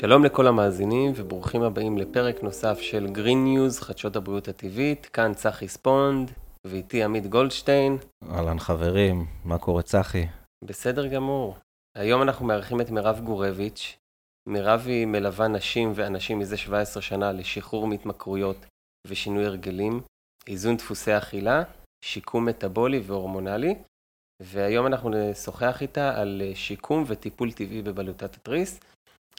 שלום לכל המאזינים וברוכים הבאים לפרק נוסף של Green News, חדשות הבריאות הטבעית. כאן צחי ספונד ואיתי עמית גולדשטיין. אהלן חברים, מה קורה צחי? בסדר גמור. היום אנחנו מארחים את מירב גורביץ'. מירב היא מלווה נשים ואנשים מזה 17 שנה לשחרור מהתמכרויות ושינוי הרגלים, איזון דפוסי אכילה, שיקום מטאבולי והורמונלי. והיום אנחנו נשוחח איתה על שיקום וטיפול טבעי בבלוטת התריס.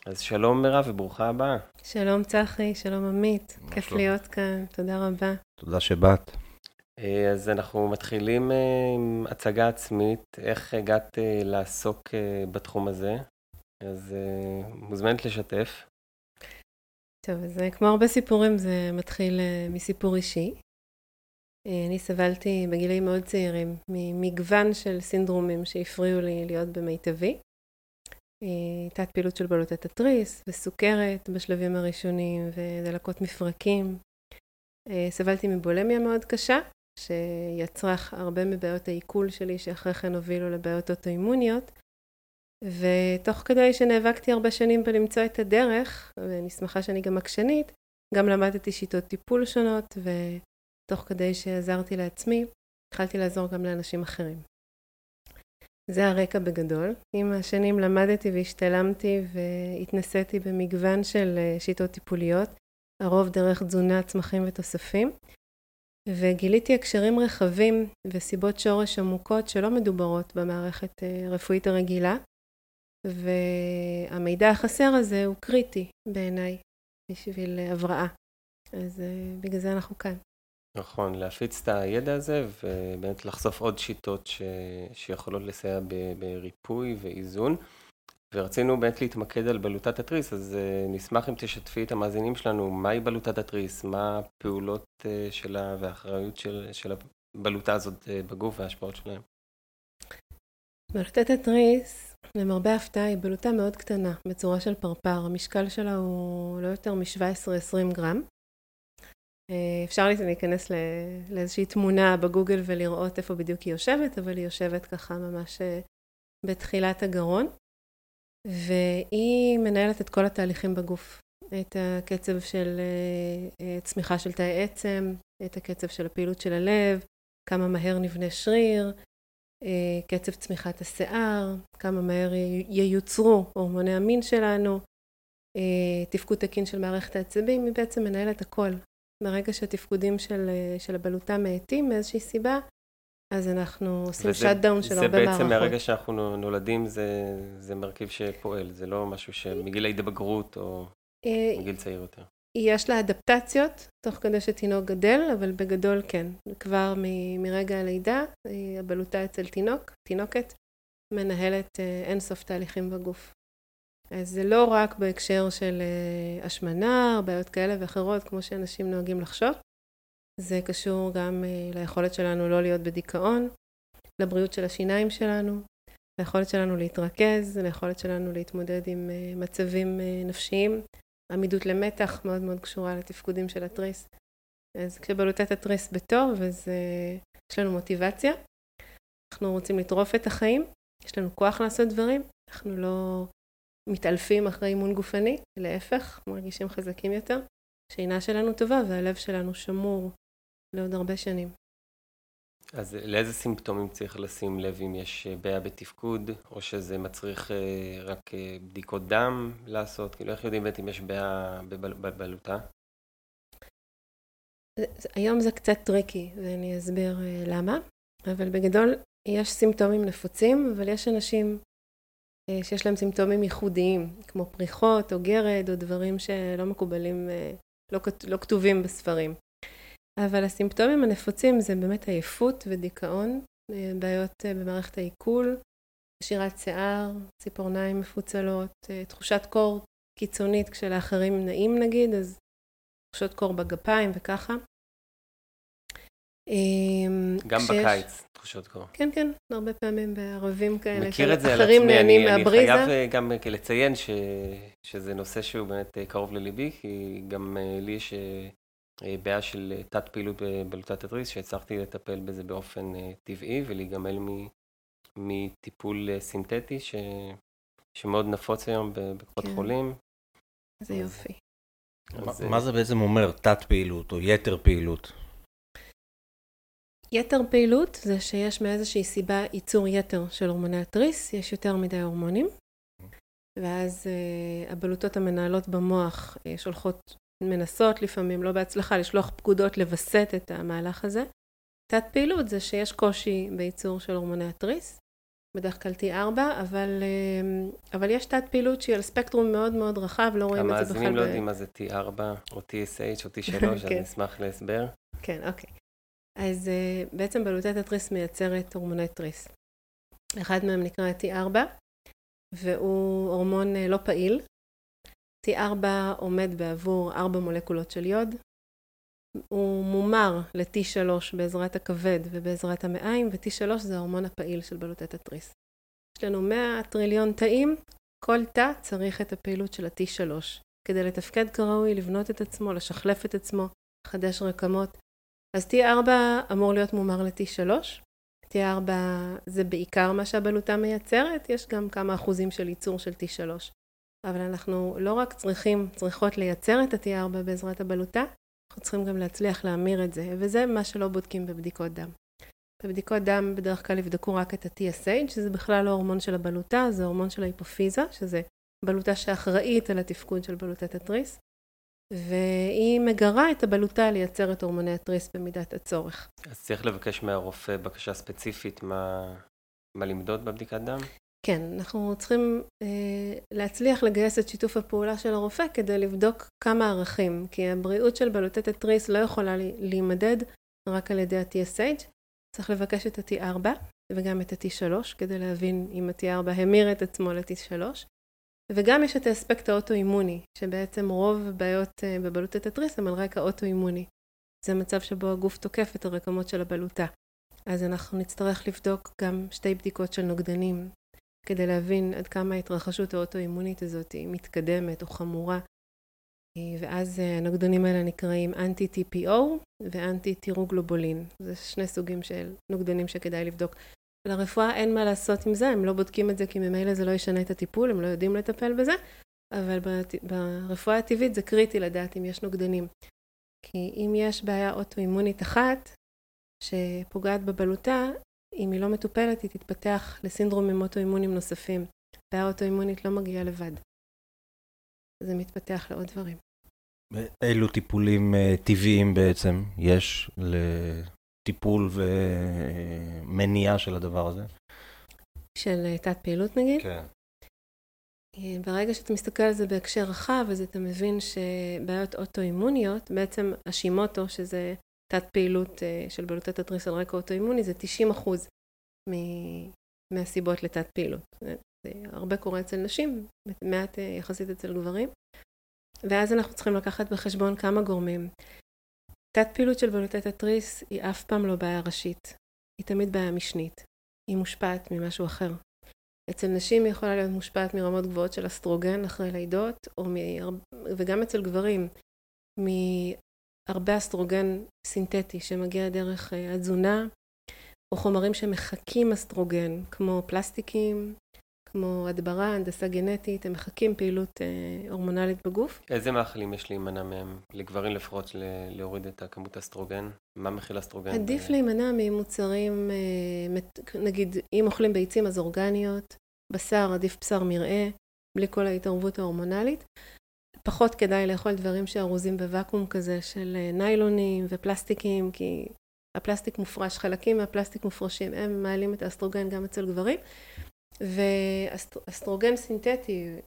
אז שלום מירב וברוכה הבאה. שלום צחי, שלום עמית, כיף שלום. להיות כאן, תודה רבה. תודה שבאת. אה, אז אנחנו מתחילים אה, עם הצגה עצמית, איך הגעת אה, לעסוק בתחום הזה, אז מוזמנת לשתף. טוב, אז כמו הרבה סיפורים, זה מתחיל מסיפור אישי. אני סבלתי בגילים מאוד צעירים ממגוון של סינדרומים שהפריעו לי להיות במיטבי. אה, תת פעילות של בלוטת התריס וסוכרת בשלבים הראשונים ודלקות מפרקים. אה, סבלתי מבולמיה מאוד קשה, שיצרה הרבה מבעיות העיכול שלי, שאחרי כן הובילו לבעיות אוטואימוניות. ותוך כדי שנאבקתי הרבה שנים בלמצוא את הדרך, ואני שמחה שאני גם עקשנית, גם למדתי שיטות טיפול שונות, ותוך כדי שעזרתי לעצמי, התחלתי לעזור גם לאנשים אחרים. זה הרקע בגדול. עם השנים למדתי והשתלמתי והתנסיתי במגוון של אה, שיטות טיפוליות, הרוב דרך תזונה, צמחים ותוספים, וגיליתי הקשרים רחבים וסיבות שורש עמוקות שלא מדוברות במערכת אה, הרפואית הרגילה, והמידע החסר הזה הוא קריטי בעיניי בשביל אה, הבראה. אז בגלל זה אנחנו כאן. נכון, להפיץ את הידע הזה ובאמת לחשוף עוד שיטות ש... שיכולות לסייע ב... בריפוי ואיזון. ורצינו באמת להתמקד על בלוטת התריס, אז uh, נשמח אם תשתפי את המאזינים שלנו, מהי בלוטת התריס, מה הפעולות uh, שלה והאחריות של, של הבלוטה הזאת uh, בגוף וההשפעות שלהם. בלוטת התריס, למרבה ההפתעה, היא בלוטה מאוד קטנה, בצורה של פרפר. המשקל שלה הוא לא יותר מ-17-20 גרם. אה, אפשר להיכנס לאיזושהי תמונה בגוגל ולראות איפה בדיוק היא יושבת, אבל היא יושבת ככה ממש אה, בתחילת הגרון. והיא מנהלת את כל התהליכים בגוף. את הקצב של אה, צמיחה של תאי עצם, את הקצב של הפעילות של הלב, כמה מהר נבנה שריר, קצב צמיחת השיער, כמה מהר ייוצרו הורמוני המין שלנו, תפקוד תקין של מערכת העצבים, היא בעצם מנהלת הכל. ברגע שהתפקודים של, אה, של הבלוטה מאטים מאיזושהי סיבה, אז אנחנו עושים שאט דאון של הרבה זה מערכות. בעצם מהרגע שאנחנו נולדים, זה, זה מרכיב שפועל, זה לא משהו שמגיל ההתבגרות או אה, מגיל צעיר יותר. יש לה אדפטציות, תוך כדי שתינוק גדל, אבל בגדול כן. כבר מ- מרגע הלידה, אה, הבלוטה אצל תינוק, תינוקת, מנהלת אינסוף תהליכים בגוף. אז זה לא רק בהקשר של אה, השמנה, בעיות כאלה ואחרות, כמו שאנשים נוהגים לחשוב. זה קשור גם אה, ליכולת שלנו לא להיות בדיכאון, לבריאות של השיניים שלנו, ליכולת שלנו להתרכז, ליכולת שלנו להתמודד עם אה, מצבים נפשיים. עמידות למתח מאוד מאוד קשורה לתפקודים של התריס. אז כשבלוטת התריס בטוב, אז יש לנו מוטיבציה. אנחנו רוצים לטרוף את החיים, יש לנו כוח לעשות דברים, אנחנו לא מתעלפים אחרי אימון גופני, להפך, מרגישים חזקים יותר. השינה שלנו טובה והלב שלנו שמור לעוד הרבה שנים. אז לאיזה סימפטומים צריך לשים לב אם יש אה, בעיה בתפקוד, או שזה מצריך אה, רק אה, בדיקות דם לעשות? כאילו, איך יודעים באמת אם יש בעיה בבל- בבלוטה? היום זה קצת טריקי, ואני אסביר למה, אבל בגדול יש סימפטומים נפוצים, אבל יש אנשים שיש להם סימפטומים ייחודיים, כמו פריחות או גרד או דברים שלא מקובלים, אה, לא, לא כתובים בספרים. אבל הסימפטומים הנפוצים זה באמת עייפות ודיכאון, אה, בעיות אה, במערכת העיכול, שירת שיער, ציפורניים מפוצלות, אה, תחושת קור קיצונית כשלאחרים נעים נגיד, אז תחושות קור בגפיים וככה. אמ, גם כשיש- בקיץ, תחושות קור. כן, כן, הרבה פעמים בערבים כאלה, מכיר את זה על אחרים עצמי, אני, אני. חייב אה, גם אה, לציין ש, שזה נושא שהוא באמת אה, קרוב לליבי, כי גם לי יש בעיה של תת פעילות בבלוטת התריס, שהצלחתי לטפל בזה באופן טבעי ולהיגמל מ, מטיפול סינתטי, ש, שמאוד נפוץ היום ב- בקופות כן. חולים. זה יופי. אז, מה זה בעצם אומר תת פעילות או יתר פעילות? יתר פעילות זה שיש מאיזושהי סיבה ייצור יתר של הורמוני התריס, יש יותר מדי הורמונים, ואז uh, הבלוטות המנהלות במוח uh, שולחות, מנסות לפעמים, לא בהצלחה, לשלוח פקודות לווסת את המהלך הזה. תת פעילות זה שיש קושי בייצור של הורמוני התריס, בדרך כלל T4, אבל, uh, אבל יש תת פעילות שהיא על ספקטרום מאוד מאוד רחב, לא רואים את זה בכלל. המאזינים לא יודעים מה זה T4 או TSH או T3, אז כן. נשמח להסבר. כן, אוקיי. אז uh, בעצם בלוטת התריס מייצרת הורמוני תריס. אחד מהם נקרא T4, והוא הורמון uh, לא פעיל. T4 עומד בעבור ארבע מולקולות של יוד. הוא מומר ל-T3 בעזרת הכבד ובעזרת המעיים, ו-T3 זה ההורמון הפעיל של בלוטת התריס. יש לנו 100 טריליון תאים, כל תא צריך את הפעילות של ה-T3. כדי לתפקד כראוי, לבנות את עצמו, לשחלף את עצמו, לחדש רקמות. אז T4 אמור להיות מומר ל-T3. T4 זה בעיקר מה שהבלוטה מייצרת, יש גם כמה אחוזים של ייצור של T3. אבל אנחנו לא רק צריכים, צריכות לייצר את ה-T4 בעזרת הבלוטה, אנחנו צריכים גם להצליח להמיר את זה, וזה מה שלא בודקים בבדיקות דם. בבדיקות דם בדרך כלל יבדקו רק את ה-TSH, שזה בכלל לא הורמון של הבלוטה, זה הורמון של ההיפופיזה, שזה בלוטה שאחראית על התפקוד של בלוטת התריס. והיא מגרה את הבלוטה לייצר את הורמוני התריס במידת הצורך. אז צריך לבקש מהרופא בקשה ספציפית מה, מה למדוד בבדיקת דם? כן, אנחנו צריכים אה, להצליח לגייס את שיתוף הפעולה של הרופא כדי לבדוק כמה ערכים, כי הבריאות של בלוטת התריס לא יכולה להימדד רק על ידי ה-TSH, צריך לבקש את ה-T4 וגם את ה-T3 כדי להבין אם ה-T4 המיר את עצמו ל-T3. וגם יש את האספקט האוטואימוני, שבעצם רוב בעיות אה, בבלוטת התריס הם על רקע אוטואימוני. זה מצב שבו הגוף תוקף את הרקמות של הבלוטה. אז אנחנו נצטרך לבדוק גם שתי בדיקות של נוגדנים, כדי להבין עד כמה ההתרחשות האוטואימונית הזאת היא מתקדמת או חמורה. אה, ואז אה, הנוגדנים האלה נקראים אנטי-TPO ואנטי-טירוגלובולין. זה שני סוגים של נוגדנים שכדאי לבדוק. לרפואה אין מה לעשות עם זה, הם לא בודקים את זה כי ממילא זה לא ישנה את הטיפול, הם לא יודעים לטפל בזה, אבל ברפואה הטבעית זה קריטי לדעת אם יש נוגדנים. כי אם יש בעיה אוטואימונית אחת שפוגעת בבלוטה, אם היא לא מטופלת, היא תתפתח לסינדרומים אוטואימונים נוספים. בעיה אוטואימונית לא מגיעה לבד. זה מתפתח לעוד דברים. אילו טיפולים אה, טבעיים בעצם יש טיפול ומניעה של הדבר הזה. של אה, תת פעילות נגיד? כן. אה, ברגע שאתה מסתכל על זה בהקשר רחב, אז אתה מבין שבעיות אוטואימוניות, בעצם השימוטו, שזה תת פעילות אה, של בלוטת התריס על רקע אוטואימוני, זה 90 אחוז מהסיבות לתת פעילות. זה הרבה קורה אצל נשים, מעט יחסית אצל גברים. ואז אנחנו צריכים לקחת בחשבון כמה גורמים. תת פעילות של בלוטת התריס היא אף פעם לא בעיה ראשית, היא תמיד בעיה משנית. היא מושפעת ממשהו אחר. אצל נשים היא יכולה להיות מושפעת מרמות גבוהות של אסטרוגן אחרי לידות, מ... וגם אצל גברים, מהרבה אסטרוגן סינתטי שמגיע דרך אה, התזונה, או חומרים שמחקים אסטרוגן, כמו פלסטיקים, כמו הדברה, הנדסה גנטית, הם מחקים פעילות אה, הורמונלית בגוף. איזה מאכלים יש להימנע מהם? לגברים לפחות להוריד את הכמות אסטרוגן? מה מכיל אסטרוגן? עדיף ב... להימנע ממוצרים, אה, נגיד, אם אוכלים ביצים אז אורגניות, בשר, עדיף בשר מרעה, בלי כל ההתערבות ההורמונלית. פחות כדאי לאכול דברים שארוזים בוואקום כזה של אה, ניילונים ופלסטיקים, כי הפלסטיק מופרש, חלקים מהפלסטיק מופרשים, הם מעלים את האסטרוגן גם אצל גברים. ואסטרוגן סינתטי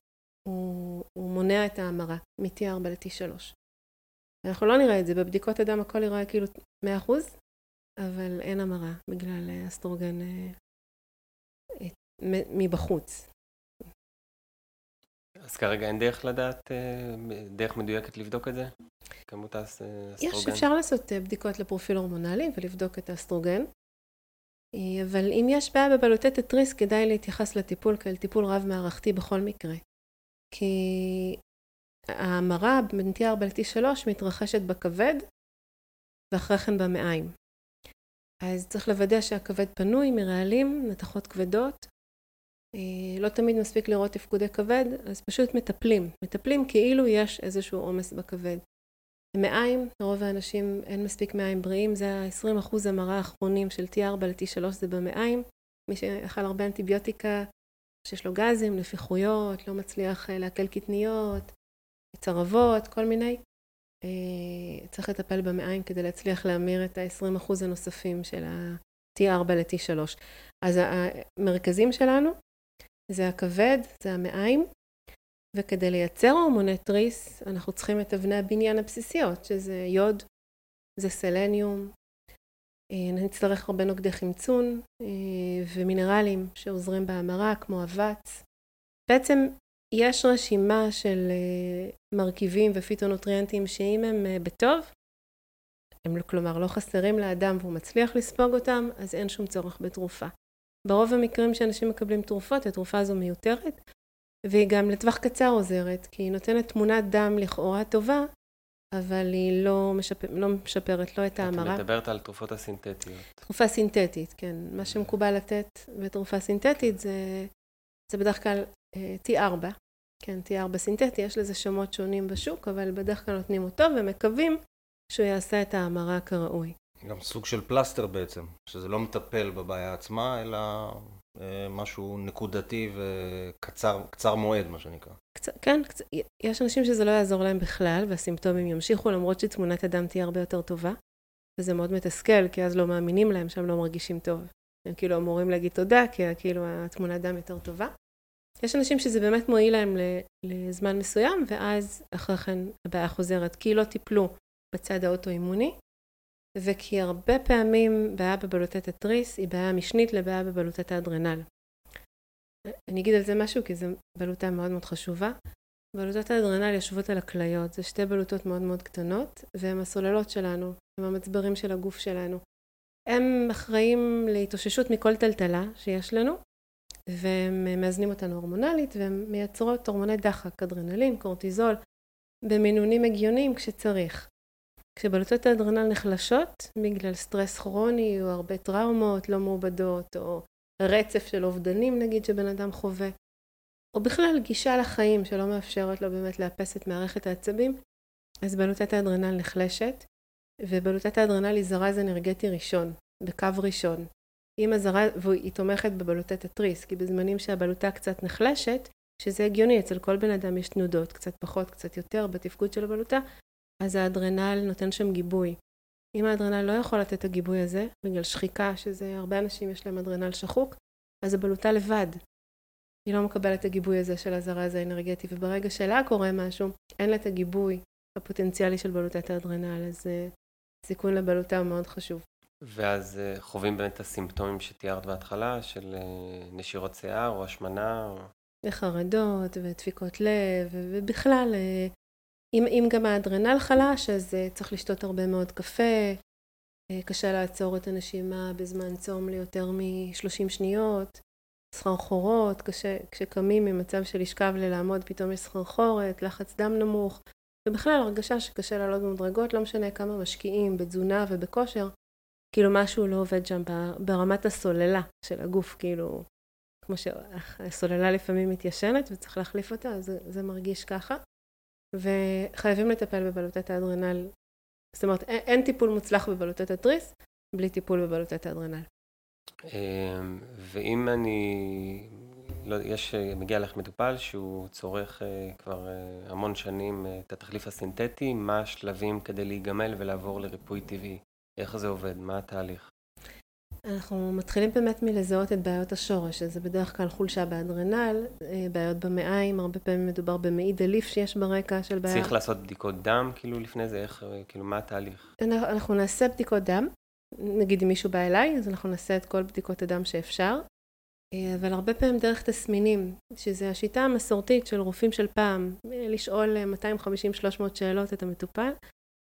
הוא, הוא מונע את ההמרה מ-T4 ל-T3. אנחנו לא נראה את זה, בבדיקות הדם הכל יראה כאילו 100%, אבל אין המרה בגלל אסטרוגן אה, אה, מבחוץ. אז כרגע אין דרך לדעת, אה, דרך מדויקת לבדוק את זה? כמות האסטרוגן? יש, אפשר לעשות בדיקות לפרופיל הורמונלי ולבדוק את האסטרוגן. אבל אם יש בעיה בבלוטת התריס, כדאי להתייחס לטיפול כאל טיפול רב-מערכתי בכל מקרה. כי ההמרה בין T4 ל-T3 מתרחשת בכבד, ואחרי כן במעיים. אז צריך לוודא שהכבד פנוי מרעלים, מתכות כבדות, אה, לא תמיד מספיק לראות תפקודי כבד, אז פשוט מטפלים. מטפלים כאילו יש איזשהו עומס בכבד. מעיים, לרוב האנשים אין מספיק מעיים בריאים, זה ה-20% המרה האחרונים של T4 ל-T3 זה במעיים. מי שאכל הרבה אנטיביוטיקה, שיש לו גזים, נפיחויות, לא מצליח אה, לעכל קטניות, צרבות, כל מיני, אה, צריך לטפל במעיים כדי להצליח להמיר את ה-20% הנוספים של ה-T4 ל-T3. אז המרכזים שלנו זה הכבד, זה המעיים, וכדי לייצר הורמוני תריס, אנחנו צריכים את אבני הבניין הבסיסיות, שזה יוד, זה סלניום, אה, נצטרך הרבה נוגדי חמצון אה, ומינרלים שעוזרים בהמרה, כמו אבץ. בעצם יש רשימה של אה, מרכיבים ופיטונוטריאנטים שאם הם בטוב, הם כלומר לא חסרים לאדם והוא מצליח לספוג אותם, אז אין שום צורך בתרופה. ברוב המקרים שאנשים מקבלים תרופות, התרופה הזו מיותרת, והיא גם לטווח קצר עוזרת, כי היא נותנת תמונת דם לכאורה טובה, אבל היא לא, משפר, לא משפרת לא את ההמרה. את מדברת על תרופות הסינתטיות. תרופה סינתטית, כן. מה שמקובל לתת בתרופה סינתטית זה, זה בדרך כלל אה, T4, כן, T4 סינתטי, יש לזה שמות שונים בשוק, אבל בדרך כלל נותנים אותו ומקווים שהוא יעשה את ההמרה כראוי. גם סוג של פלסטר בעצם, שזה לא מטפל בבעיה עצמה, אלא משהו נקודתי וקצר מועד, מה שנקרא. קצ... כן, קצ... יש אנשים שזה לא יעזור להם בכלל, והסימפטומים ימשיכו, למרות שתמונת הדם תהיה הרבה יותר טובה. וזה מאוד מתסכל, כי אז לא מאמינים להם שהם לא מרגישים טוב. הם כאילו אמורים להגיד תודה, כי כאילו התמונת דם יותר טובה. יש אנשים שזה באמת מועיל להם לזמן מסוים, ואז אחרי כן הבעיה חוזרת, כי לא טיפלו בצד האוטואימוני, וכי הרבה פעמים בעיה בבלוטת התריס היא בעיה משנית לבעיה בבלוטת האדרנל. אני אגיד על זה משהו כי זו בלוטה מאוד מאוד חשובה. בלוטות האדרנל יושבות על הכליות, זה שתי בלוטות מאוד מאוד קטנות, והן הסוללות שלנו, הם המצברים של הגוף שלנו. הם אחראים להתאוששות מכל טלטלה שיש לנו, והם מאזנים אותנו הורמונלית, והן מייצרות הורמוני דחק, אדרנלין, קורטיזול, במינונים הגיוניים כשצריך. כשבלוטות האדרנל נחלשות בגלל סטרס כרוני או הרבה טראומות לא מעובדות או רצף של אובדנים נגיד שבן אדם חווה או בכלל גישה לחיים שלא מאפשרת לו באמת לאפס את מערכת העצבים אז בלוטת האדרנל נחלשת ובלוטת האדרנל היא זרז אנרגטי ראשון בקו ראשון. אם הזרז, והיא תומכת בבלוטת התריס כי בזמנים שהבלוטה קצת נחלשת שזה הגיוני אצל כל בן אדם יש תנודות קצת פחות קצת יותר בתפקוד של הבלוטה אז האדרנל נותן שם גיבוי. אם האדרנל לא יכול לתת את הגיבוי הזה, בגלל שחיקה, שזה הרבה אנשים יש להם אדרנל שחוק, אז הבלוטה לבד. היא לא מקבלת את הגיבוי הזה של הזרז האנרגטי, וברגע שלה קורה משהו, אין לה את הגיבוי הפוטנציאלי של בלוטת האדרנל, אז uh, סיכון לבלוטה הוא מאוד חשוב. ואז uh, חווים באמת את הסימפטומים שתיארת בהתחלה, של uh, נשירות שיער או השמנה? או... וחרדות ודפיקות לב, ובכלל אם, אם גם האדרנל חלש, אז uh, צריך לשתות הרבה מאוד קפה, uh, קשה לעצור את הנשימה בזמן צום ליותר מ-30 שניות, סחרחורות, קשה, כשקמים ממצב של לשכב ללעמוד פתאום יש סחרחורת, לחץ דם נמוך, ובכלל הרגשה שקשה לעלות במדרגות, לא משנה כמה משקיעים בתזונה ובכושר, כאילו משהו לא עובד שם ברמת הסוללה של הגוף, כאילו, כמו שהסוללה לפעמים מתיישנת וצריך להחליף אותה, אז זה, זה מרגיש ככה. וחייבים לטפל בבלוטת האדרנל. זאת אומרת, אין טיפול מוצלח בבלוטת התריס בלי טיפול בבלוטת האדרנל. אמ, ואם אני, לא, יש, מגיע לך מטופל שהוא צורך אה, כבר אה, המון שנים אה, את התחליף הסינתטי, מה השלבים כדי להיגמל ולעבור לריפוי טבעי? איך זה עובד? מה התהליך? אנחנו מתחילים באמת מלזהות את בעיות השורש, שזה בדרך כלל חולשה באדרנל, אה, בעיות במעיים, הרבה פעמים מדובר במעי דליף שיש ברקע של בעיה. צריך לעשות בדיקות דם כאילו לפני זה, איך, כאילו מה התהליך? אנחנו נעשה בדיקות דם, נגיד אם מישהו בא אליי, אז אנחנו נעשה את כל בדיקות הדם שאפשר, אה, אבל הרבה פעמים דרך תסמינים, שזה השיטה המסורתית של רופאים של פעם, אה, לשאול 250-300 שאלות את המטופל,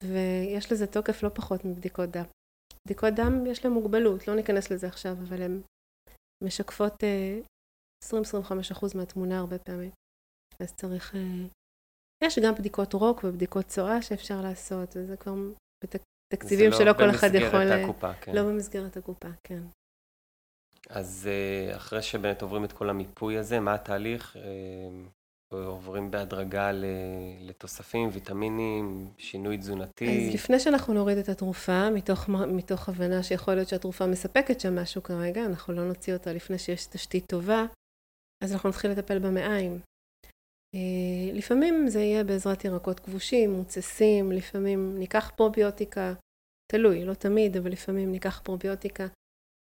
ויש לזה תוקף לא פחות מבדיקות דם. בדיקות דם יש להם מוגבלות, לא ניכנס לזה עכשיו, אבל הן משקפות 20-25% אה, מהתמונה הרבה פעמים. אז צריך... אה, יש גם בדיקות רוק ובדיקות צואה שאפשר לעשות, וזה כבר בתקציבים לא שלא כל אחד יכול... זה לא במסגרת הקופה, כן. לא במסגרת הקופה, כן. אז אחרי שבאמת עוברים את כל המיפוי הזה, מה התהליך? עוברים בהדרגה לתוספים, ויטמינים, שינוי תזונתי. אז לפני שאנחנו נוריד את התרופה, מתוך, מתוך הבנה שיכול להיות שהתרופה מספקת שם משהו כרגע, אנחנו לא נוציא אותה לפני שיש תשתית טובה, אז אנחנו נתחיל לטפל במעיים. אה, לפעמים זה יהיה בעזרת ירקות כבושים, מוצסים, לפעמים ניקח פרוביוטיקה, תלוי, לא תמיד, אבל לפעמים ניקח פרוביוטיקה.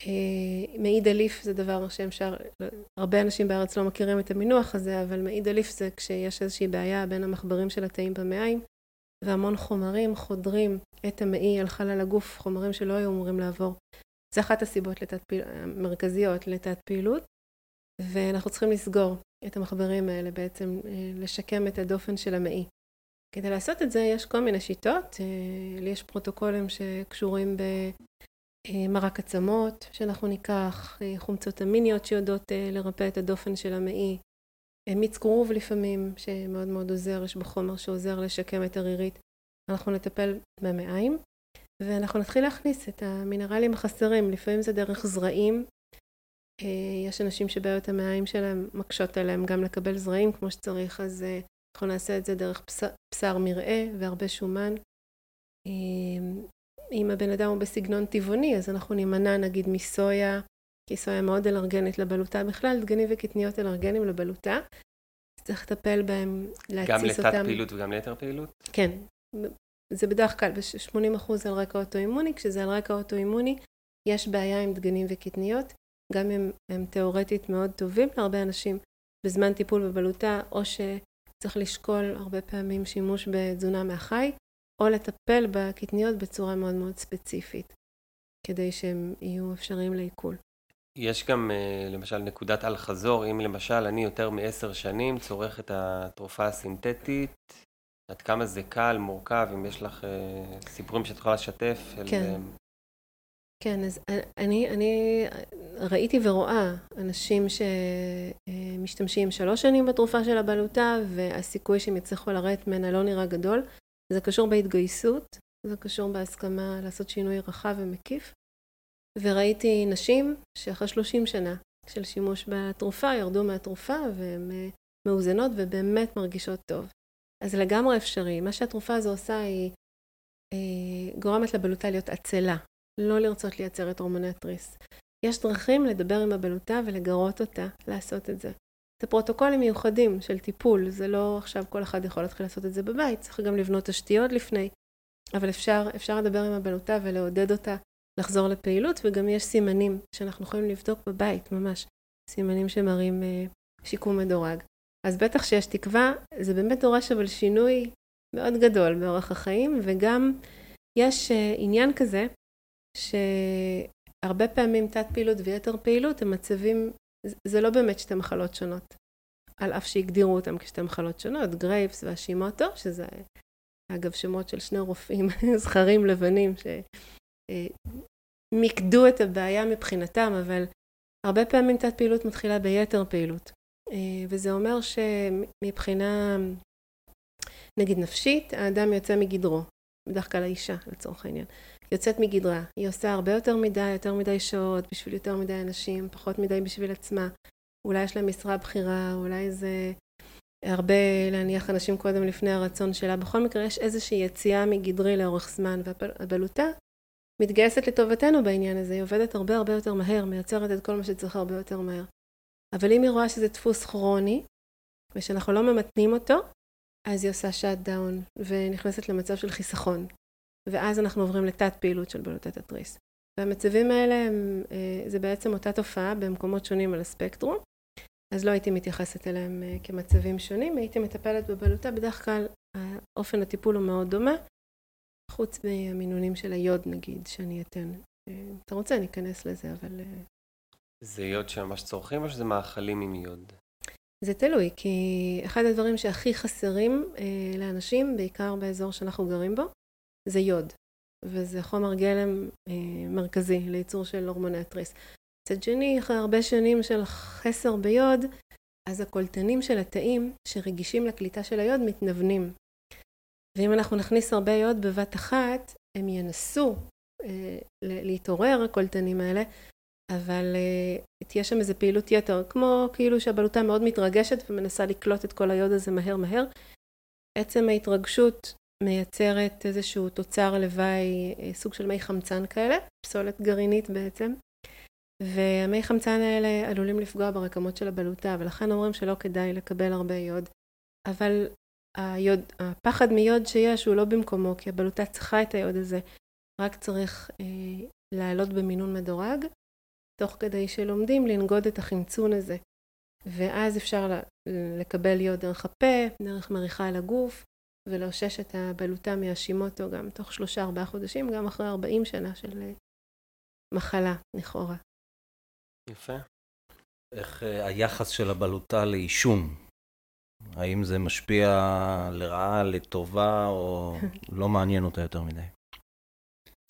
אה, מעיד אליף זה דבר שאפשר, הרבה אנשים בארץ לא מכירים את המינוח הזה, אבל מעיד אליף זה כשיש איזושהי בעיה בין המחברים של התאים במעיים, והמון חומרים חודרים את המעי על חלל הגוף, חומרים שלא היו אמורים לעבור. זה אחת הסיבות לתת. המרכזיות לתת פעילות, ואנחנו צריכים לסגור את המחברים האלה בעצם, אה, לשקם את הדופן של המעי. כדי לעשות את זה יש כל מיני שיטות, אה, לי יש פרוטוקולים שקשורים במרק עצמות שאנחנו ניקח, אה, חומצות אמיניות שיודעות לרפא את הדופן של המעי, מיץ כרוב לפעמים שמאוד מאוד עוזר, יש בו חומר שעוזר לשקם את הרירית. אנחנו נטפל במעיים ואנחנו נתחיל להכניס את המינרלים החסרים, לפעמים זה דרך זרעים אה, יש אנשים שבעיות המעיים שלהם מקשות עליהם גם לקבל זרעים כמו שצריך, אז אה, אנחנו נעשה את זה דרך בשר מרעה והרבה שומן. אם הבן אדם הוא בסגנון טבעוני, אז אנחנו נימנע נגיד מסויה, כי סויה מאוד אלרגנית לבלוטה בכלל, דגנים וקטניות אלרגנים לבלוטה. צריך לטפל בהם, להתסיס אותם. גם לתת פעילות וגם ליתר פעילות? כן. זה בדרך כלל ב-80% על רקע אוטואימוני, כשזה על רקע אוטואימוני, יש בעיה עם דגנים וקטניות. גם אם הם תאורטית מאוד טובים להרבה אנשים בזמן טיפול בבלוטה, או שצריך לשקול הרבה פעמים שימוש בתזונה מהחי, או לטפל בקטניות בצורה מאוד מאוד ספציפית, כדי שהם יהיו אפשריים לעיכול. יש גם אה, למשל נקודת אל-חזור, אם למשל אני יותר מעשר שנים צורך את התרופה הסינתטית, עד כמה זה קל, מורכב, אם יש לך אה, סיפורים שאת יכולה לשתף. כן. אל... כן, אז אני, אני ראיתי ורואה אנשים שמשתמשים שלוש שנים בתרופה של הבלוטה והסיכוי שהם יצליחו לרדת ממנה לא נראה גדול. זה קשור בהתגייסות, זה קשור בהסכמה לעשות שינוי רחב ומקיף. וראיתי נשים שאחרי 30 שנה של שימוש בתרופה ירדו מהתרופה והן אה, מאוזנות ובאמת מרגישות טוב. אז לגמרי אפשרי. מה שהתרופה הזו עושה היא אה, גורמת לבלוטה להיות עצלה, לא לרצות לייצר את הורמוני התריס. יש דרכים לדבר עם הבלוטה ולגרות אותה לעשות את זה. זה פרוטוקולים מיוחדים של טיפול, זה לא עכשיו כל אחד יכול להתחיל לעשות את זה בבית, צריך גם לבנות תשתיות לפני, אבל אפשר, אפשר לדבר עם הבלוטה ולעודד אותה לחזור לפעילות, וגם יש סימנים שאנחנו יכולים לבדוק בבית, ממש, סימנים שמראים אה, שיקום מדורג. אז בטח שיש תקווה, זה באמת דורש אבל שינוי מאוד גדול באורח החיים, וגם יש אה, עניין כזה שהרבה פעמים תת פעילות ויתר פעילות הם מצבים, זה לא באמת שתי מחלות שונות, על אף שהגדירו אותם כשתי מחלות שונות, גרייבס והשימוטו, שזה אגב שמות של שני רופאים זכרים לבנים שמיקדו את הבעיה מבחינתם, אבל הרבה פעמים תת פעילות מתחילה ביתר פעילות. וזה אומר שמבחינה, נגיד נפשית, האדם יוצא מגדרו, בדרך כלל האישה לצורך העניין. יוצאת מגדרה. היא עושה הרבה יותר מדי, יותר מדי שעות, בשביל יותר מדי אנשים, פחות מדי בשביל עצמה. אולי יש לה משרה בכירה, אולי זה הרבה להניח אנשים קודם לפני הרצון שלה. בכל מקרה, יש איזושהי יציאה מגדרי לאורך זמן, והבלוטה מתגייסת לטובתנו בעניין הזה. היא עובדת הרבה הרבה יותר מהר, מייצרת את כל מה שצריך הרבה יותר מהר. אבל אם היא רואה שזה דפוס כרוני, ושאנחנו לא ממתנים אותו, אז היא עושה שאט דאון, ונכנסת למצב של חיסכון. ואז אנחנו עוברים לתת פעילות של בלוטת התריס. והמצבים האלה הם, אה, זה בעצם אותה תופעה במקומות שונים על הספקטרום, אז לא הייתי מתייחסת אליהם אה, כמצבים שונים, הייתי מטפלת בבלוטה, בדרך כלל אופן הטיפול הוא מאוד דומה, חוץ מהמינונים של היוד נגיד, שאני אתן. אה, אתה רוצה, אני אכנס לזה, אבל... זה יוד שממש צורכים או שזה מאכלים עם יוד? זה תלוי, כי אחד הדברים שהכי חסרים אה, לאנשים, בעיקר באזור שאנחנו גרים בו, זה יוד, וזה חומר גלם אה, מרכזי לייצור של הורמוני התריס. מצד שני, אחרי הרבה שנים של חסר ביוד, אז הקולטנים של התאים שרגישים לקליטה של היוד מתנוונים. ואם אנחנו נכניס הרבה יוד בבת אחת, הם ינסו אה, להתעורר, הקולטנים האלה, אבל תהיה שם איזו פעילות יתר, כמו כאילו שהבלוטה מאוד מתרגשת ומנסה לקלוט את כל היוד הזה מהר מהר. עצם ההתרגשות מייצרת איזשהו תוצר לוואי, סוג של מי חמצן כאלה, פסולת גרעינית בעצם. והמי חמצן האלה עלולים לפגוע ברקמות של הבלוטה, ולכן אומרים שלא כדאי לקבל הרבה יוד. אבל היוד, הפחד מיוד שיש הוא לא במקומו, כי הבלוטה צריכה את היוד הזה, רק צריך אה, לעלות במינון מדורג, תוך כדי שלומדים לנגוד את החמצון הזה. ואז אפשר לקבל יוד דרך הפה, דרך מריחה על הגוף, ולאושש את הבלוטה מהשימוטו גם תוך שלושה ארבעה חודשים, גם אחרי ארבעים שנה של אה, מחלה, לכאורה. יפה. איך אה, היחס של הבלוטה לעישון? האם זה משפיע לרעה, לטובה, או לא מעניין אותה יותר מדי?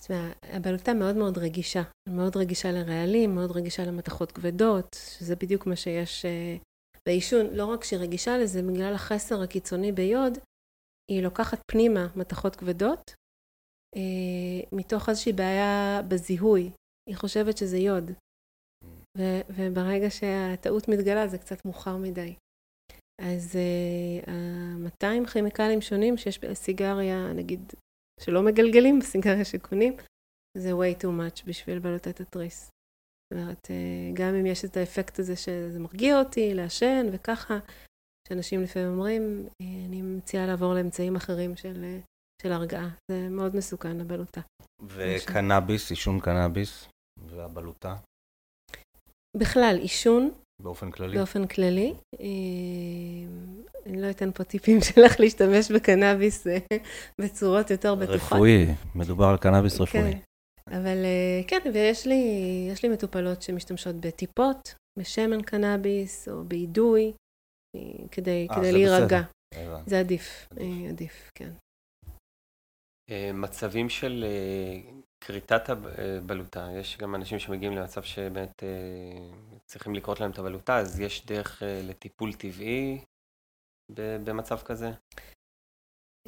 תשמע, הבלוטה מאוד מאוד רגישה. מאוד רגישה לרעלים, מאוד רגישה למתכות כבדות, שזה בדיוק מה שיש בעישון. לא רק שהיא רגישה לזה, בגלל החסר הקיצוני ביוד, היא לוקחת פנימה מתכות כבדות, uh, מתוך איזושהי בעיה בזיהוי. היא חושבת שזה יוד. ו- וברגע שהטעות מתגלה זה קצת מאוחר מדי. אז uh, ה-200 כימיקלים שונים שיש בסיגריה, נגיד, שלא מגלגלים, בסיגריה שקונים, זה way too much בשביל בלוטת התריס. זאת אומרת, uh, גם אם יש את האפקט הזה שזה מרגיע אותי, לעשן וככה, שאנשים לפעמים אומרים, uh, אני מציעה לעבור לאמצעים אחרים של, uh, של הרגעה. זה מאוד מסוכן, הבלוטה. וקנאביס, עישון קנאביס, והבלוטה? בכלל, עישון. באופן כללי? באופן כללי. אה, אני לא אתן פה טיפים שלך להשתמש בקנאביס אה, בצורות יותר בטוחות. רפואי, מדובר על קנאביס רפואי. כן, אבל אה, כן, ויש לי, לי מטופלות שמשתמשות בטיפות, בשמן קנאביס או באידוי, כדי, 아, כדי להירגע. בסדר. זה עדיף, עדיף, עדיף, כן. מצבים של כריתת הבלוטה, יש גם אנשים שמגיעים למצב שבאמת אה, צריכים לקרות להם את הבלוטה, אז יש דרך אה, לטיפול טבעי במצב כזה?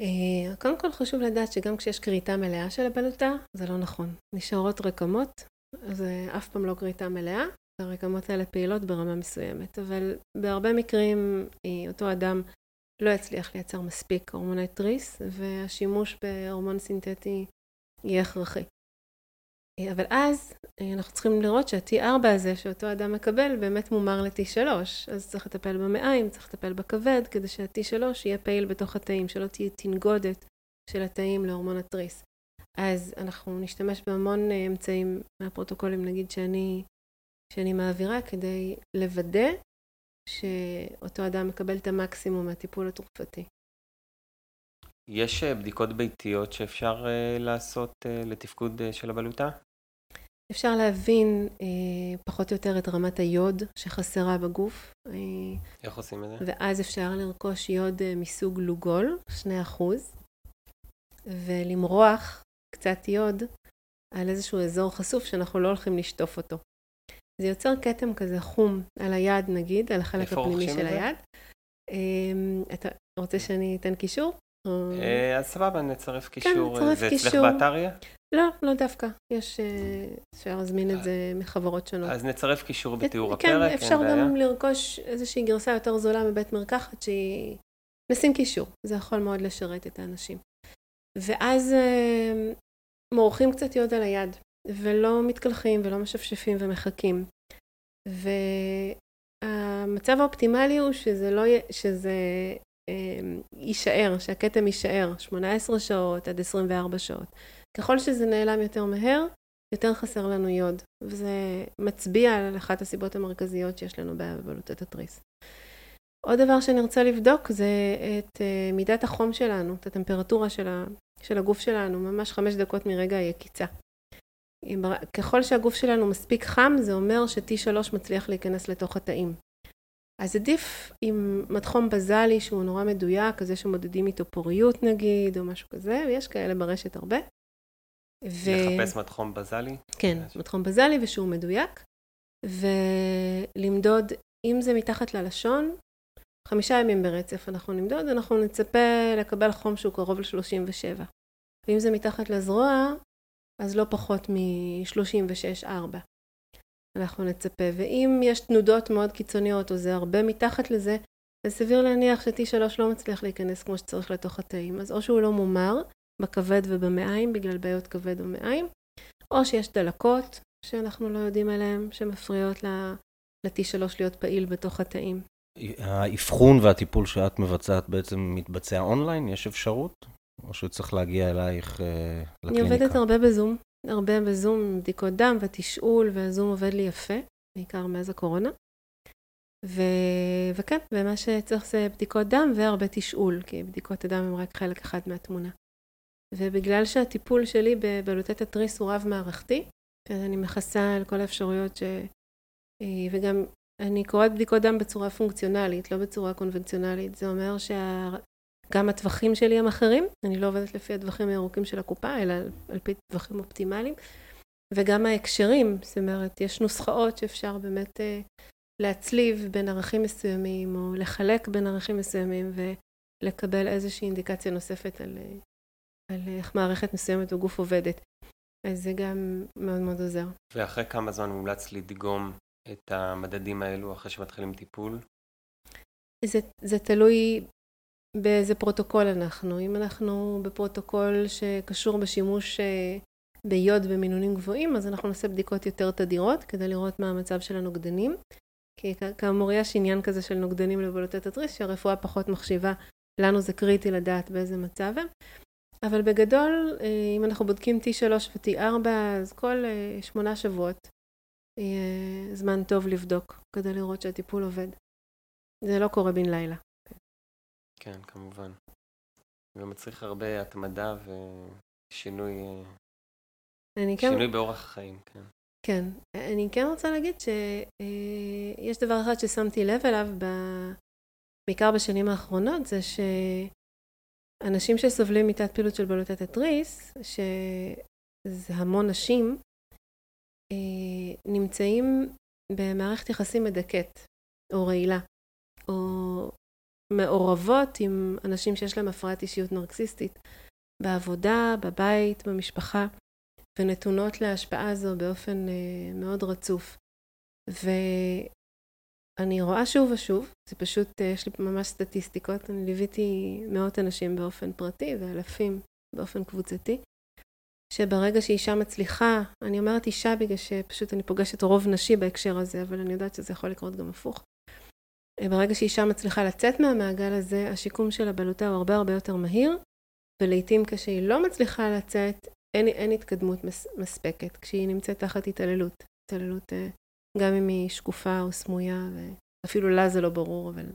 אה, קודם כל חשוב לדעת שגם כשיש כריתה מלאה של הבלוטה, זה לא נכון. נשארות רקמות, זה אף פעם לא כריתה מלאה, הרקמות האלה פעילות ברמה מסוימת, אבל בהרבה מקרים אותו אדם לא יצליח לייצר מספיק הורמוני תריס, והשימוש בהורמון סינתטי יהיה הכרחי. אבל אז אה, אנחנו צריכים לראות שה-T4 הזה שאותו אדם מקבל באמת מומר ל-T3, אז צריך לטפל במעיים, צריך לטפל בכבד, כדי שה-T3 יהיה פעיל בתוך התאים, שלא תהיה תנגודת של התאים להורמון התריס. אז אנחנו נשתמש בהמון אה, אמצעים מהפרוטוקולים, נגיד שאני, שאני מעבירה, כדי לוודא שאותו אדם מקבל את המקסימום מהטיפול התרופתי. יש אה, בדיקות ביתיות שאפשר לעשות לתפקוד של הבלוטה? אפשר להבין אה, פחות או יותר את רמת היוד שחסרה בגוף. אה, איך עושים את זה? ואז אפשר לרכוש יוד אה, מסוג לוגול, 2%, ולמרוח קצת יוד על איזשהו אזור חשוף שאנחנו לא הולכים לשטוף אותו. זה יוצר כתם כזה חום על היד נגיד, על החלק הפנימי של היד. אה, אתה רוצה שאני אתן קישור? אה, אז סבבה, נצרף כן, קישור. כן, נצרף קישור. זה אצלך באתריה? לא, לא דווקא. יש, אה, אפשר להזמין את זה מחברות שונות. אז נצרף קישור בתיאור כן, הפרק, כן, אפשר גם לרכוש איזושהי גרסה יותר זולה מבית מרקחת שהיא... נשים קישור, זה יכול מאוד לשרת את האנשים. ואז מורחים קצת יוד על היד, ולא מתקלחים ולא משפשפים ומחכים. והמצב האופטימלי הוא שזה לא, שזה אה, יישאר, שהכתם יישאר 18 שעות עד 24 שעות. ככל שזה נעלם יותר מהר, יותר חסר לנו יוד, וזה מצביע על אחת הסיבות המרכזיות שיש לנו בעיה בבלוטת התריס. עוד דבר שנרצה לבדוק זה את אה, מידת החום שלנו, את הטמפרטורה של הגוף שלנו, ממש חמש דקות מרגע היקיצה. ככל שהגוף שלנו מספיק חם, זה אומר ש-T3 מצליח להיכנס לתוך התאים. אז עדיף עם מתחום בזלי שהוא נורא מדויק, כזה שמודדים איתו פוריות נגיד, או משהו כזה, ויש כאלה ברשת הרבה. ו... לחפש מתחום בזלי? כן, מתחום בזלי ושהוא מדויק, ולמדוד, אם זה מתחת ללשון, חמישה ימים ברצף אנחנו נמדוד, אנחנו נצפה לקבל חום שהוא קרוב ל-37. ואם זה מתחת לזרוע, אז לא פחות מ-36-4. אנחנו נצפה. ואם יש תנודות מאוד קיצוניות, או זה הרבה מתחת לזה, אז סביר להניח ש-T3 לא מצליח להיכנס כמו שצריך לתוך התאים. אז או שהוא לא מומר בכבד ובמעיים, בגלל בעיות כבד ומעיים, או שיש דלקות שאנחנו לא יודעים עליהן, שמפריעות ל-T3 להיות פעיל בתוך התאים. האבחון והטיפול שאת מבצעת בעצם מתבצע אונליין? יש אפשרות? או שצריך להגיע אלייך אה, לקליניקה? אני עובדת הרבה בזום, הרבה בזום בדיקות דם ותשאול, והזום עובד לי יפה, בעיקר מאז הקורונה. ו... וכן, ומה שצריך זה בדיקות דם והרבה תשאול, כי בדיקות הדם הם רק חלק אחד מהתמונה. ובגלל שהטיפול שלי בבלוטת התריס הוא רב-מערכתי, אז אני מכסה על כל האפשרויות ש... אה, וגם אני קוראת בדיקות דם בצורה פונקציונלית, לא בצורה קונבנציונלית. זה אומר שגם שה... הטווחים שלי הם אחרים, אני לא עובדת לפי הטווחים הירוקים של הקופה, אלא על, על פי טווחים אופטימליים. וגם ההקשרים, זאת אומרת, יש נוסחאות שאפשר באמת אה, להצליב בין ערכים מסוימים, או לחלק בין ערכים מסוימים, ולקבל איזושהי אינדיקציה נוספת על, אה, על איך מערכת מסוימת בגוף עובדת. אז זה גם מאוד מאוד עוזר. ואחרי כמה זמן מומלץ לדגום את המדדים האלו אחרי שמתחילים טיפול? זה, זה תלוי באיזה פרוטוקול אנחנו. אם אנחנו בפרוטוקול שקשור בשימוש אה, ביוד במינונים גבוהים, אז אנחנו נעשה בדיקות יותר תדירות כדי לראות מה המצב של הנוגדנים. כי כאמור יש עניין כזה של נוגדנים לבלוטת התריס, שהרפואה פחות מחשיבה, לנו זה קריטי לדעת באיזה מצב הם. אבל בגדול, אה, אם אנחנו בודקים T3 ו-T4, אז כל אה, שמונה שבועות יהיה זמן טוב לבדוק, כדי לראות שהטיפול עובד. זה לא קורה בן לילה. כן, כמובן. זה מצריך הרבה התמדה ושינוי אה, כן... שינוי באורח החיים, כן. כן. אני כן רוצה להגיד שיש דבר אחד ששמתי לב אליו, ב... בעיקר בשנים האחרונות, זה ש... אנשים שסובלים מתת פעילות של בלוטת התריס, שזה המון נשים, אה, נמצאים במערכת יחסים מדכאת, או רעילה, או מעורבות עם אנשים שיש להם הפרעת אישיות נרקסיסטית, בעבודה, בבית, במשפחה, ונתונות להשפעה הזו באופן אה, מאוד רצוף. ו... אני רואה שוב ושוב, זה פשוט, אה, יש לי ממש סטטיסטיקות, אני ליוויתי מאות אנשים באופן פרטי ואלפים באופן קבוצתי, שברגע שאישה מצליחה, אני אומרת אישה בגלל שפשוט אני פוגשת רוב נשי בהקשר הזה, אבל אני יודעת שזה יכול לקרות גם הפוך. ברגע שאישה מצליחה לצאת מהמעגל הזה, השיקום של הבלוטה הוא הרבה הרבה יותר מהיר, ולעיתים כשהיא לא מצליחה לצאת, אין, אין התקדמות מס, מספקת, כשהיא נמצאת תחת התעללות, התעללות אה, גם אם היא שקופה או סמויה, ואפילו לה זה לא ברור, אבל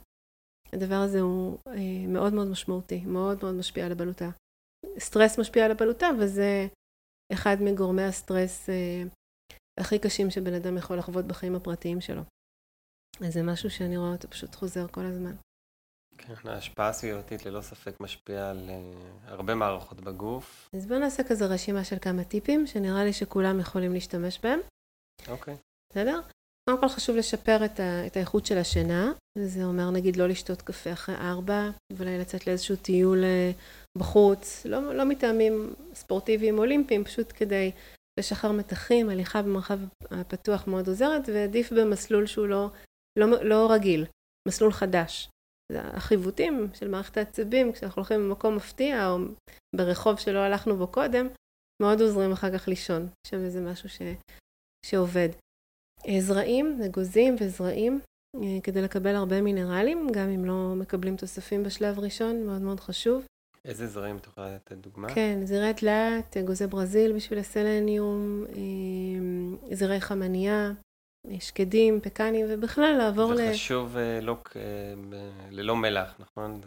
הדבר הזה הוא אה, מאוד מאוד משמעותי, מאוד מאוד משפיע על הבלוטה. סטרס משפיע על הבלוטה, וזה אחד מגורמי הסטרס אה, הכי קשים שבן אדם יכול לחוות בחיים הפרטיים שלו. אז זה משהו שאני רואה אותו פשוט חוזר כל הזמן. כן, ההשפעה הסביבתית ללא ספק משפיעה על uh, הרבה מערכות בגוף. אז בואו נעשה כזה רשימה של כמה טיפים, שנראה לי שכולם יכולים להשתמש בהם. אוקיי. Okay. בסדר? קודם כל חשוב לשפר את, ה, את האיכות של השינה, זה אומר נגיד לא לשתות קפה אחרי ארבע, ואולי לצאת לאיזשהו טיול אה, בחוץ, לא, לא מטעמים ספורטיביים אולימפיים, פשוט כדי לשחרר מתחים, הליכה במרחב הפתוח מאוד עוזרת, ועדיף במסלול שהוא לא, לא, לא רגיל, מסלול חדש. החיווטים של מערכת העצבים, כשאנחנו הולכים במקום מפתיע, או ברחוב שלא הלכנו בו קודם, מאוד עוזרים אחר כך לישון. יש שם איזה משהו ש, שעובד. אה, זרעים, אגוזים וזרעים, אה, כדי לקבל הרבה מינרלים, גם אם לא מקבלים תוספים בשלב ראשון, מאוד מאוד חשוב. איזה זרעים את יכולה לתת דוגמה? כן, זרעי תלת, אגוזי ברזיל בשביל הסלניום, אה, זרעי חמניה, שקדים, פקנים, ובכלל לעבור ל... זה חשוב לא, ללא מלח, נכון?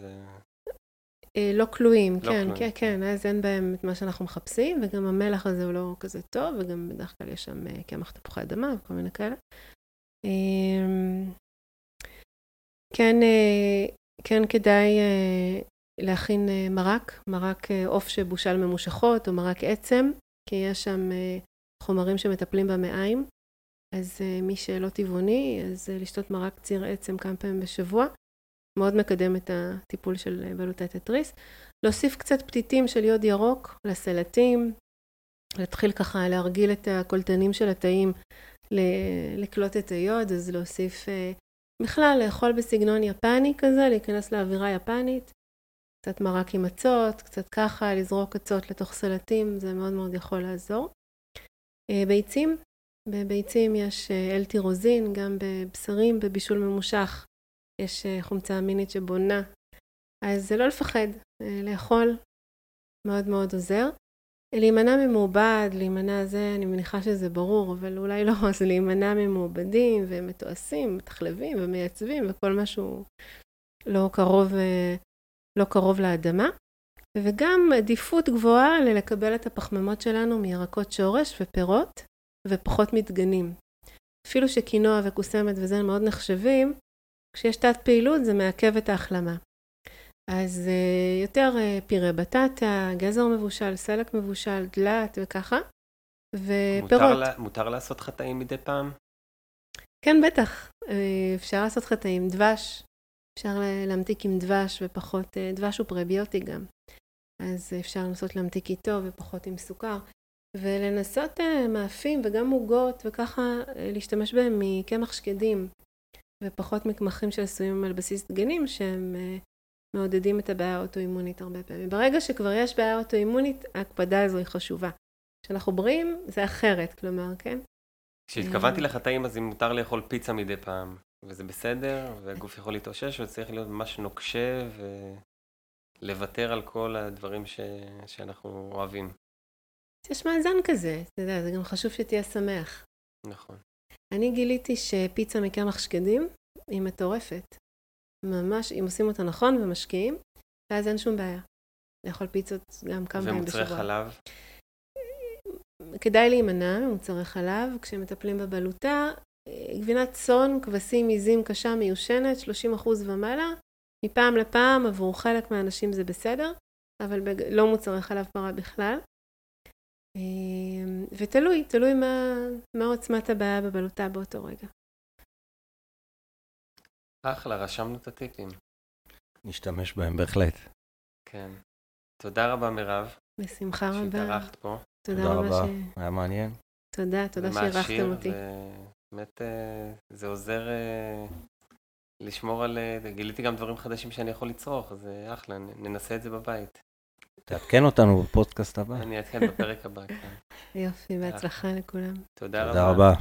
אה, לא כלואים, לא כן, כלואים. כן, כן, אז אין בהם את מה שאנחנו מחפשים, וגם המלח הזה הוא לא כזה טוב, וגם בדרך כלל יש שם אה, קמח תפוחי אדמה וכל מיני כאלה. אמ, כן, אה, כן כדאי להכין מרק, מרק עוף שבושל ממושכות, או מרק עצם, כי יש שם חומרים שמטפלים במעיים. אז מי שלא טבעוני, אז לשתות מרק ציר עצם כמה פעמים בשבוע. מאוד מקדם את הטיפול של בלוטת התריס. להוסיף קצת פתיתים של יוד ירוק לסלטים, להתחיל ככה להרגיל את הקולטנים של התאים לקלוט את היוד, אז להוסיף, אה, בכלל לאכול בסגנון יפני כזה, להיכנס לאווירה יפנית, קצת מרק עם אצות, קצת ככה, לזרוק אצות לתוך סלטים, זה מאוד מאוד יכול לעזור. אה, ביצים, בביצים יש אלטירוזין, גם בבשרים, בבישול ממושך. יש חומצה אמינית שבונה, אז זה לא לפחד, לאכול. מאוד מאוד עוזר. להימנע ממעובד, להימנע זה, אני מניחה שזה ברור, אבל אולי לא, אז להימנע ממעובדים ומתועשים, מתחלבים ומייצבים וכל משהו לא קרוב, לא קרוב לאדמה. וגם עדיפות גבוהה ללקבל את הפחמימות שלנו מירקות שורש ופירות ופחות מדגנים. אפילו שקינוע וקוסמת וזה מאוד נחשבים, כשיש תת פעילות זה מעכב את ההחלמה. אז uh, יותר uh, פירה בטטה, גזר מבושל, סלק מבושל, דלת וככה, ופירות. מותר, מותר לעשות חטאים מדי פעם? כן, בטח. Uh, אפשר לעשות חטאים. דבש, אפשר להמתיק עם דבש ופחות, דבש הוא פרביוטי גם. אז אפשר לנסות להמתיק איתו ופחות עם סוכר. ולנסות uh, מאפים וגם עוגות וככה uh, להשתמש בהם מקמח שקדים ופחות מקמחים שעשויים על בסיס דגנים שהם uh, מעודדים את הבעיה האוטואימונית הרבה פעמים. ברגע שכבר יש בעיה אוטואימונית, ההקפדה הזו היא חשובה. כשאנחנו בריאים, זה אחרת, כלומר, כן? כשהתכוונתי לחטאים, אז אם מותר לאכול פיצה מדי פעם, וזה בסדר, והגוף יכול להתאושש, וצריך להיות ממש נוקשה ולוותר על כל הדברים ש... שאנחנו אוהבים. יש מאזן כזה, אתה יודע, זה גם חשוב שתהיה שמח. נכון. אני גיליתי שפיצה מקמח שקדים היא מטורפת. ממש, אם עושים אותה נכון ומשקיעים, ואז אין שום בעיה. לאכול פיצות גם כמה פעמים בשבוע. ומוצרי חלב? כדאי להימנע ממוצרי חלב כשמטפלים בבלוטה. גבינת צאן, כבשים, עיזים קשה, מיושנת, 30% ומעלה. מפעם לפעם, עבור חלק מהאנשים זה בסדר, אבל בג... לא מוצרי חלב פרה בכלל. ותלוי, תלוי מה, מה עוצמת הבעיה בבלוטה באותו רגע. אחלה, רשמנו את הטיפים. נשתמש בהם בהחלט. כן. תודה רבה, מירב. בשמחה רבה. שהתארחת פה. תודה, תודה רבה. ש... היה מעניין. תודה, תודה שאירחתם אותי. באמת, אה, זה עוזר אה, לשמור על... אה, גיליתי גם דברים חדשים שאני יכול לצרוך, אז אחלה, ננסה את זה בבית. תעדכן אותנו בפודקאסט הבא. אני אעדכן בפרק הבא, כן. יופי, בהצלחה לכולם. תודה רבה. תודה רבה.